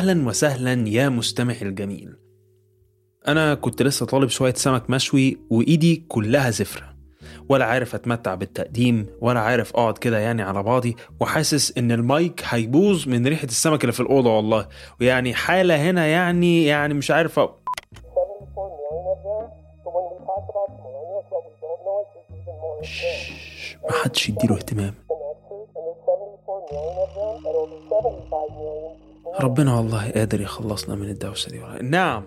أهلا وسهلا يا مستمع الجميل. أنا كنت لسه طالب شوية سمك مشوي وإيدي كلها زفرة. ولا عارف أتمتع بالتقديم ولا عارف أقعد كده يعني على بعضي وحاسس إن المايك هيبوظ من ريحة السمك اللي في الأوضة والله. ويعني حالة هنا يعني يعني مش عارف أ... 74 million of them. But when we talk about millennials, what we don't know is there's even more شش، محدش يديله اهتمام Gen Xers, and there's 74 million of them, and over 75 million before. ربنا والله قادر يخلصنا من الدوشة دي والله. نعم.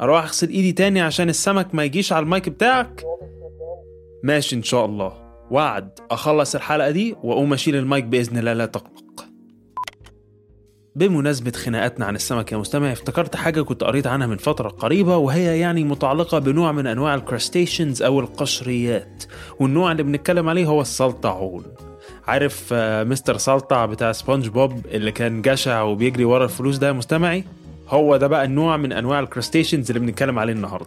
أروح أغسل إيدي تاني عشان السمك ما يجيش على المايك بتاعك؟ ماشي إن شاء الله. وعد. أخلص الحلقة دي وأقوم أشيل المايك بإذن الله. لا تقلق بمناسبة خناقاتنا عن السمك يا مستمع افتكرت حاجة كنت قريت عنها من فترة قريبة وهي يعني متعلقة بنوع من أنواع ال crustaceans أو القشريات والنوع اللي بنتكلم عليه هو السلطعون عارف آه، مستر سلطع بتاع سبونج بوب اللي كان جشع وبيجري ورا الفلوس ده مستمعي؟ هو ده بقى النوع من أنواع ال crustaceans اللي بنتكلم عليه النهاردة.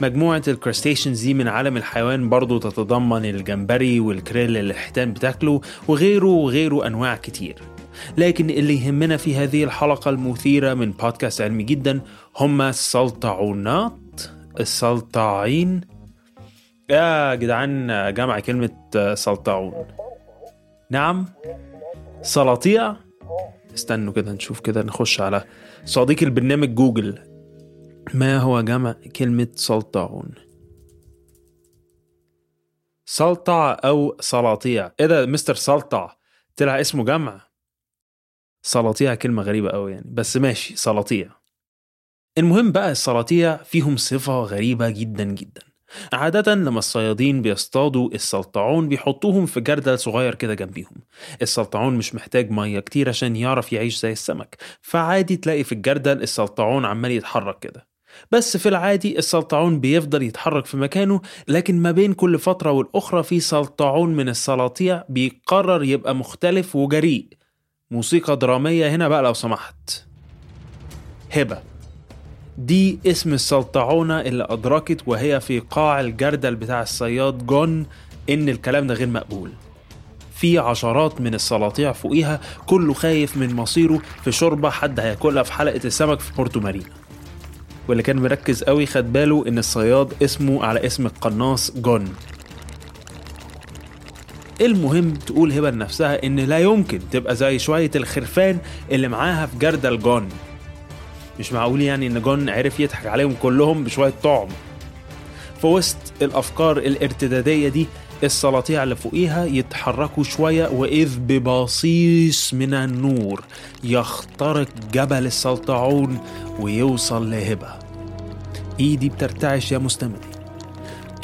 مجموعة ال crustaceans دي من عالم الحيوان برضو تتضمن الجمبري والكريل اللي الحيتان بتاكله وغيره وغيره أنواع كتير. لكن اللي يهمنا في هذه الحلقة المثيرة من بودكاست علمي جدا هم السلطعونات. السلطعين. يا جدعان جمع كلمة سلطعون. نعم. سلاطيع. استنوا كده نشوف كده نخش على صديق البرنامج جوجل. ما هو جمع كلمة سلطعون؟ سلطع أو سلاطيع. إيه ده مستر سلطع. طلع اسمه جمع. سلاطيع كلمة غريبة أوي يعني. بس ماشي سلاطيع المهم بقى السلاطيع فيهم صفة غريبة جدا جدا. عادة لما الصيادين بيصطادوا السلطعون بيحطوهم في جردل صغير كده جنبيهم. السلطعون مش محتاج مية كتير عشان يعرف يعيش زي السمك. فعادي تلاقي في الجردل السلطعون عمال يتحرك كده. بس في العادي السلطعون بيفضل يتحرك في مكانه لكن ما بين كل فترة والأخرى في سلطعون من السلاطيع بيقرر يبقى مختلف وجريء. موسيقى درامية هنا بقى لو سمحت. هبة. دي اسم السلطعونة اللي أدركت وهي في قاع الجردل بتاع الصياد جون إن الكلام ده غير مقبول. في عشرات من السلاطيع فوقيها كله خايف من مصيره في شوربة حد هياكلها في حلقة السمك في بورتو مارينا. واللي كان مركز قوي خد باله إن الصياد اسمه على اسم القناص جون. المهم تقول هبة لنفسها إن لا يمكن تبقى زي شوية الخرفان اللي معاها في جردل جون. مش معقول يعني إن جون عرف يضحك عليهم كلهم بشوية طعم. في وسط الأفكار الارتدادية دي السلاطيع اللي فوقيها يتحركوا شوية وإذ ببصيص من النور يخترق جبل السلطعون ويوصل لهبة. إيدي بترتعش يا مستمعي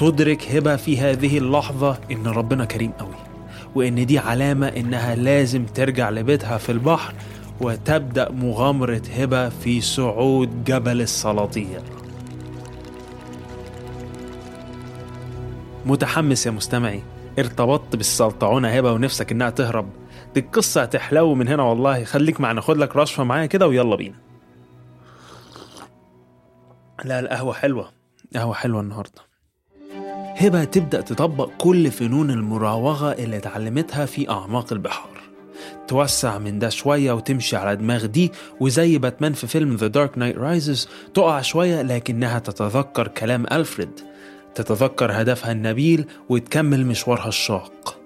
تدرك هبة في هذه اللحظة. إن ربنا كريم قوي. وإن دي علامة إنها لازم ترجع لبيتها في البحر وتبدأ مغامرة هبة في صعود جبل السلاطيع متحمس يا مستمعي. ارتبطت بالسلطعونة هبة ونفسك إنها تهرب. دي القصة هتحلو من هنا والله. خليك معنا. خد لك رشفة معايا كده ويلا بينا. لا القهوة حلوة. قهوة حلوة النهاردة. هبة تبدأ تطبق كل فنون المراوغة اللي اتعلمتها في أعماق البحار. توسع من ده شوية وتمشي على دماغ دي وزي باتمان في فيلم The Dark Knight Rises تقع شوية لكنها تتذكر كلام ألفريد. تتذكر هدفها النبيل وتكمل مشوارها الشاق.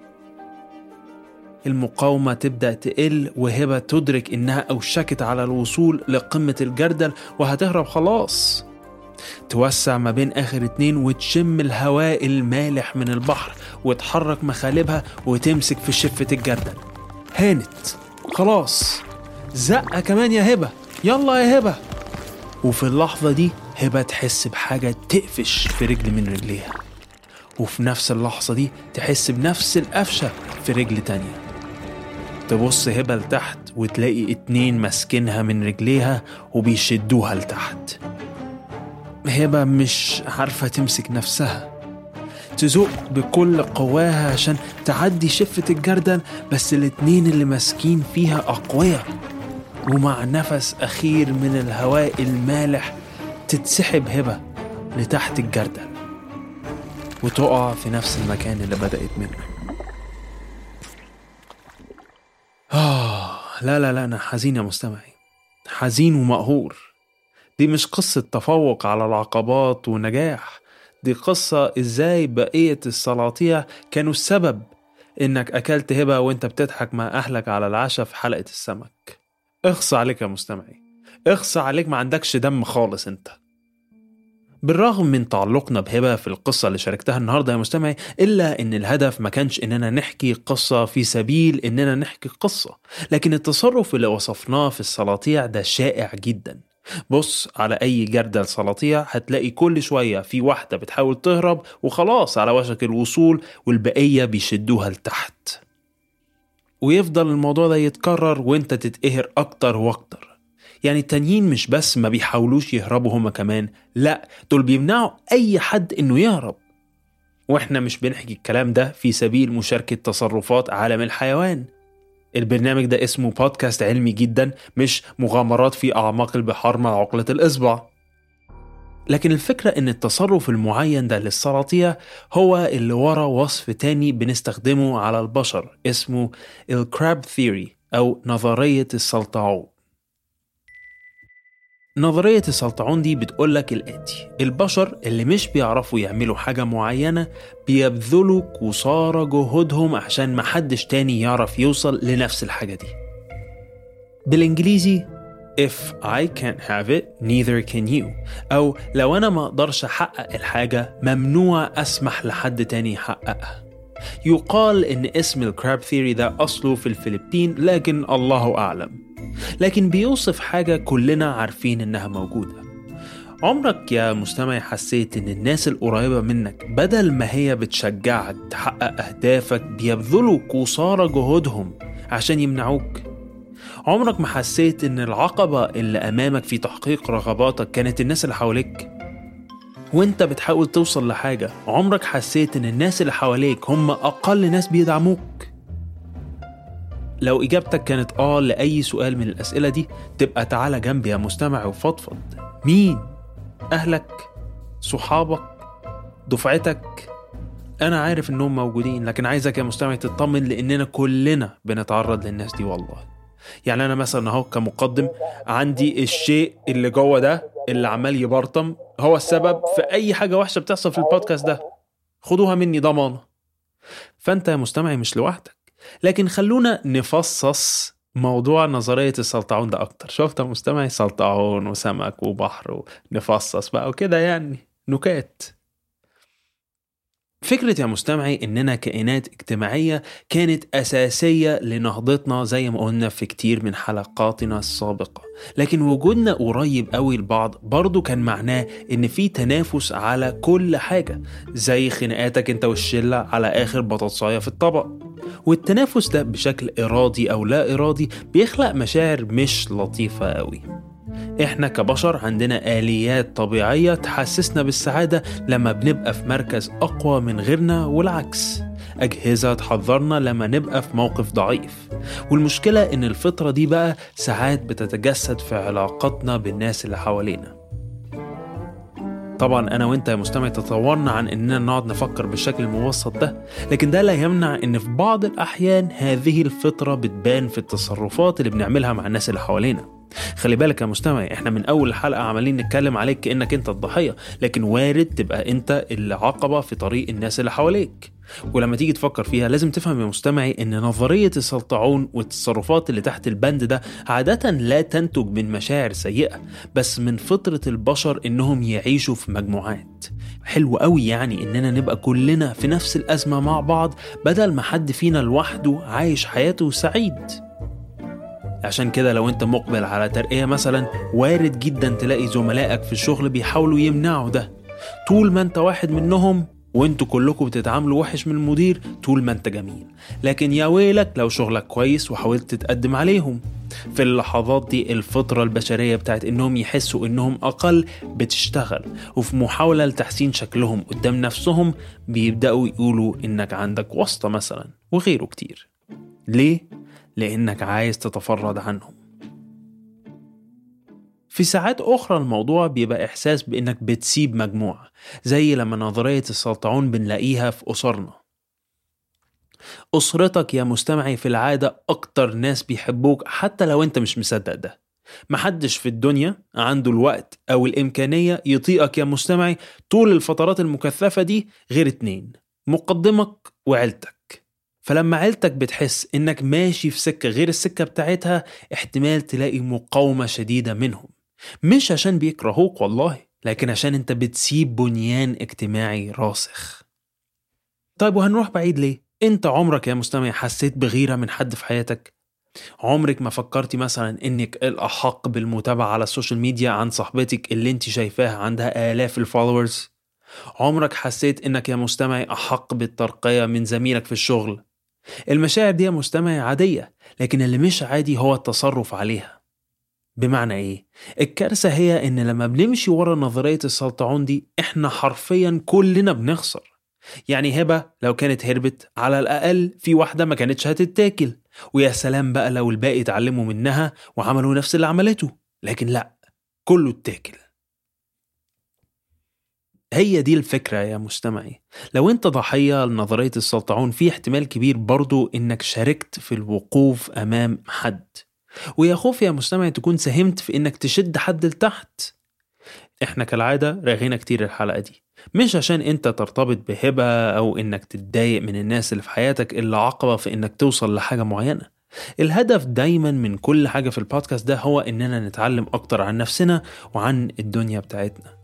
المقاومة تبدأ تقل وهبة تدرك إنها أوشكت على الوصول لقمة الجردل وهتهرب خلاص. توسع ما بين آخر اتنين وتشم الهواء المالح من البحر وتحرك مخالبها وتمسك في شفة الجردل. هانت. خلاص. زقة كمان يا هبة. يلا يا هبة. وفي اللحظة دي هبة تحس بحاجة تقفش في رجل من رجليها. وفي نفس اللحظة دي تحس بنفس القفشة في رجل تانية. تبص هبة لتحت وتلاقي اتنين ماسكينها من رجليها وبيشدوها لتحت. هبة مش عارفة تمسك نفسها. تزق بكل قواها عشان تعدي شفة الجردل بس الاتنين اللي ماسكين فيها أقوياء. ومع نفس أخير من الهواء المالح تتسحب هبة لتحت الجردل. وتقع في نفس المكان اللي بدأت منه. آه لا لا لا أنا حزين يا مستمعي. حزين ومقهور. دي مش قصة تفوق على العقبات ونجاح دي قصة إزاي بقية السلاطيع كانوا السبب إنك أكلت هبة وأنت بتضحك مع أهلك على العشاء في حلقة السمك. اخصى عليك يا مستمعي اخصى عليك ما عندكش دم خالص أنت. بالرغم من تعلقنا بهبة في القصة اللي شاركتها النهاردة يا مستمعي إلا إن الهدف ما كانش إننا نحكي قصة في سبيل إننا نحكي قصة لكن التصرف اللي وصفناه في السلاطيع ده شائع جدا. بص على أي جردل سلاطيع هتلاقي كل شوية في واحدة بتحاول تهرب وخلاص على وشك الوصول والبقية بيشدوها لتحت. ويفضل الموضوع ده يتكرر وانت تتقهر أكتر وأكتر. يعني التانيين مش بس ما بيحاولوش يهربوا هما كمان لا دول بيمنعوا أي حد إنه يهرب. وإحنا مش بنحكي الكلام ده في سبيل مشاركة تصرفات عالم الحيوان. البرنامج ده اسمه بودكاست علمي جدا مش مغامرات في أعماق البحار مع عقلة الإصبع. لكن الفكرة إن التصرف المعين ده للسلاطيع هو اللي ورا وصف تاني بنستخدمه على البشر اسمه الكراب ثيوري أو نظرية السلطعون. نظرية السلطعون دي بتقولك الآتي. البشر اللي مش بيعرفوا يعملوا حاجة معينة بيبذلوا قصارى جهودهم عشان محدش تاني يعرف يوصل لنفس الحاجة دي. بالإنجليزي If I can't have it, neither can you. أو لو أنا ما أقدرش أحقق الحاجة ممنوع أسمح لحد تاني يحققها. يقال إن اسم الكراب ثيوري ده أصله في الفلبين لكن الله أعلم. لكن بيوصف حاجة كلنا عارفين إنها موجودة عمرك يا مستمع حسيت إن الناس القريبة منك بدل ما هي بتشجعك تحقق أهدافك بيبذلوا قصارى جهودهم عشان يمنعوك؟ عمرك ما حسيت إن العقبة اللي أمامك في تحقيق رغباتك كانت الناس اللي حواليك؟ وإنت بتحاول توصل لحاجة عمرك حسيت إن الناس اللي حواليك هم أقل ناس بيدعموك لو إجابتك كانت آه لأي سؤال من الأسئلة دي تبقى تعالى جنبي يا مستمع وفضفض. مين؟ أهلك؟ صحابك؟ دفعتك؟ أنا عارف إنهم موجودين لكن عايزك يا مستمع تطمن لإننا كلنا بنتعرض للناس دي والله. يعني أنا مثلا أهو كمقدم عندي الشيء اللي جوه ده اللي عمال يبرطم هو السبب في أي حاجة وحشة بتحصل في البودكاست ده. خدوها مني ضمانة. فأنت يا مستمعي مش لوحدك. لكن خلونا نفصص موضوع نظرية السلطعون ده أكتر. شفت مستمعي؟ سلطعون وسمك وبحر ونفصص بقى وكده يعني. نكات. فكرة يا مستمعي إننا كائنات اجتماعية كانت أساسية لنهضتنا زي ما قلنا في كتير من حلقاتنا السابقة. لكن وجودنا قريب قوي لبعض برضو كان معناه إن في تنافس على كل حاجة. زي خناقاتك أنت والشلة على آخر بطاطساية في الطبق. والتنافس ده بشكل إرادي أو لا إرادي بيخلق مشاعر مش لطيفة قوي. إحنا كبشر عندنا آليات طبيعية تحسسنا بالسعادة لما بنبقى في مركز أقوى من غيرنا والعكس. أجهزة تحذرنا لما نبقى في موقف ضعيف. والمشكلة إن الفطرة دي بقى ساعات بتتجسد في علاقاتنا بالناس اللي حوالينا. طبعا أنا وأنت يا مستمع تطورنا عن إننا نقعد نفكر بالشكل المبسط ده لكن ده لا يمنع إن في بعض الأحيان هذه الفطرة بتبان في التصرفات اللي بنعملها مع الناس اللي حوالينا. خلي بالك يا مستمع إحنا من أول الحلقة عمالين نتكلم عليك كأنك أنت الضحية لكن وارد تبقى أنت العقبة في طريق الناس اللي حواليك. ولما تيجي تفكر فيها لازم تفهم يا مستمعي إن نظرية السلطعون والتصرفات اللي تحت البند ده عادة لا تنتج من مشاعر سيئة بس من فطرة البشر إنهم يعيشوا في مجموعات. حلو قوي يعني إننا نبقى كلنا في نفس الأزمة مع بعض بدل ما حد فينا لوحده عايش حياته سعيد. عشان كده لو أنت مقبل على ترقية مثلا وارد جدا تلاقي زملائك في الشغل بيحاولوا يمنعوا ده. طول ما أنت واحد منهم وانتوا كلكم بتتعاملوا وحش من المدير طول ما انت جميل. لكن يا ويلك لو شغلك كويس وحاولت تتقدم عليهم. في اللحظات دي الفطرة البشرية بتاعت إنهم يحسوا إنهم أقل بتشتغل. وفي محاولة لتحسين شكلهم قدام نفسهم بيبدأوا يقولوا إنك عندك واسطة مثلا وغيره كتير. ليه؟ لأنك عايز تتفرد عنهم. في ساعات أخرى الموضوع بيبقى إحساس بإنك بتسيب مجموعة زي لما نظرية السلطعون بنلاقيها في أسرنا. أسرتك يا مستمعي في العادة أكتر ناس بيحبوك حتى لو أنت مش مصدق ده. محدش في الدنيا عنده الوقت أو الإمكانية يطيقك يا مستمعي طول الفترات المكثفة دي غير اتنين مقدمك وعيلتك. فلما عيلتك بتحس إنك ماشي في سكة غير السكة بتاعتها احتمال تلاقي مقاومة شديدة منهم. مش عشان بيكرهوك والله لكن عشان انت بتسيب بنيان اجتماعي راسخ طيب وهنروح بعيد ليه؟ انت عمرك يا مستمع حسيت بغيرة من حد في حياتك؟ عمرك ما فكرتي مثلا إنك الأحق بالمتابعة على ال social media عن صاحبتك اللي انت شايفاها عندها آلاف ال followers؟ عمرك حسيت إنك يا مستمعي أحق بالترقية من زميلك في الشغل؟ المشاعر دي يا مستمعي عادية لكن اللي مش عادي هو التصرف عليها بمعنى إيه؟ الكارثة هي إن لما بنمشي ورا نظرية السلطعون دي إحنا حرفيا كلنا بنخسر. يعني هبة لو كانت هربت على الأقل في واحدة ما كانتش هتتاكل. ويا سلام بقى لو الباقي اتعلموا منها وعملوا نفس اللي عملته. لكن لأ كله اتاكل. هي دي الفكرة يا مستمعي. لو أنت ضحية لنظرية السلطعون في احتمال كبير برضو إنك شاركت في الوقوف أمام حد. ويا خوف يا مستمع تكون ساهمت في إنك تشد حد لتحت. إحنا كالعادة رغينا كتير الحلقة دي. مش عشان أنت ترتبط بهبة أو إنك تتضايق من الناس اللي في حياتك اللي عقبة في إنك توصل لحاجة معينة. الهدف دايما من كل حاجة في البودكاست ده هو إننا نتعلم أكتر عن نفسنا وعن الدنيا بتاعتنا.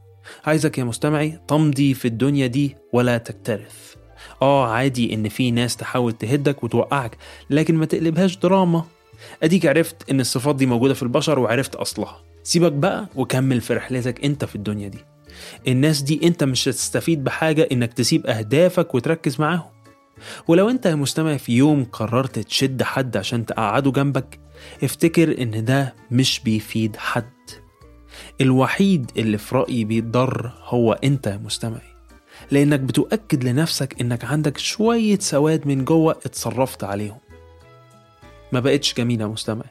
عايزك يا مستمعي تمضي في الدنيا دي ولا تكترث. آه عادي إن في ناس تحاول تهدك وتوقعك لكن ما تقلبهاش دراما. أديك عرفت إن الصفات دي موجودة في البشر وعرفت أصلها. سيبك بقى وكمل في رحلتك أنت في الدنيا دي. الناس دي أنت مش هتستفيد بحاجة إنك تسيب أهدافك وتركز معاهم. ولو أنت يا مستمع في يوم قررت تشد حد عشان تقعده جنبك افتكر إن ده مش بيفيد حد. الوحيد اللي في رأيي بيتضر هو أنت يا مستمعي لأنك بتؤكد لنفسك إنك عندك شوية سواد من جوه اتصرفت عليهم. ما بقتش جميلة مستمعي.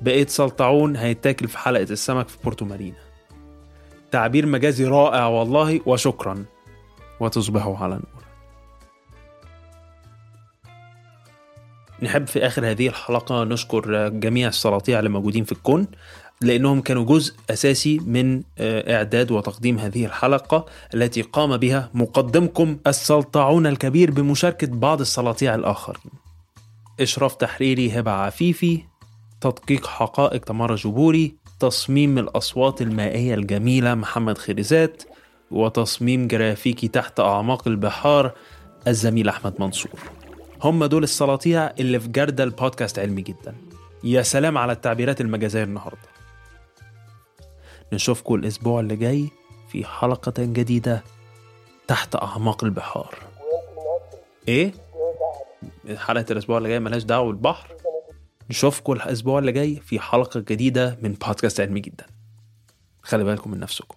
بقيت سلطعون هيتاكل في حلقة السمك في بورتو مارينا. تعبير مجازي رائع والله وشكرا. وتصبحوا على نور نحب في آخر هذه الحلقة نشكر جميع السلاطيع اللي موجودين في الكون لأنهم كانوا جزء أساسي من إعداد وتقديم هذه الحلقة التي قام بها مقدمكم السلطعون الكبير بمشاركة بعض السلاطيع الآخرين. إشراف تحريري هبة عفيفي تدقيق حقائق تمارا جبوري تصميم الأصوات المائية الجميلة محمد خريزات وتصميم جرافيكي تحت أعماق البحار الزميل أحمد منصور. هم دول السلاطيع اللي في جردة البودكاست علمي جدا. يا سلام على التعبيرات المجازية النهاردة. نشوفكم الأسبوع اللي جاي في حلقة جديدة تحت أعماق البحار. إيه؟ حلقة الأسبوع اللي جاي ملهاش دعوة بالبحر. نشوفكم الأسبوع اللي جاي في حلقة جديدة من بودكاست علمي جدا. خلي بالكم من نفسكم.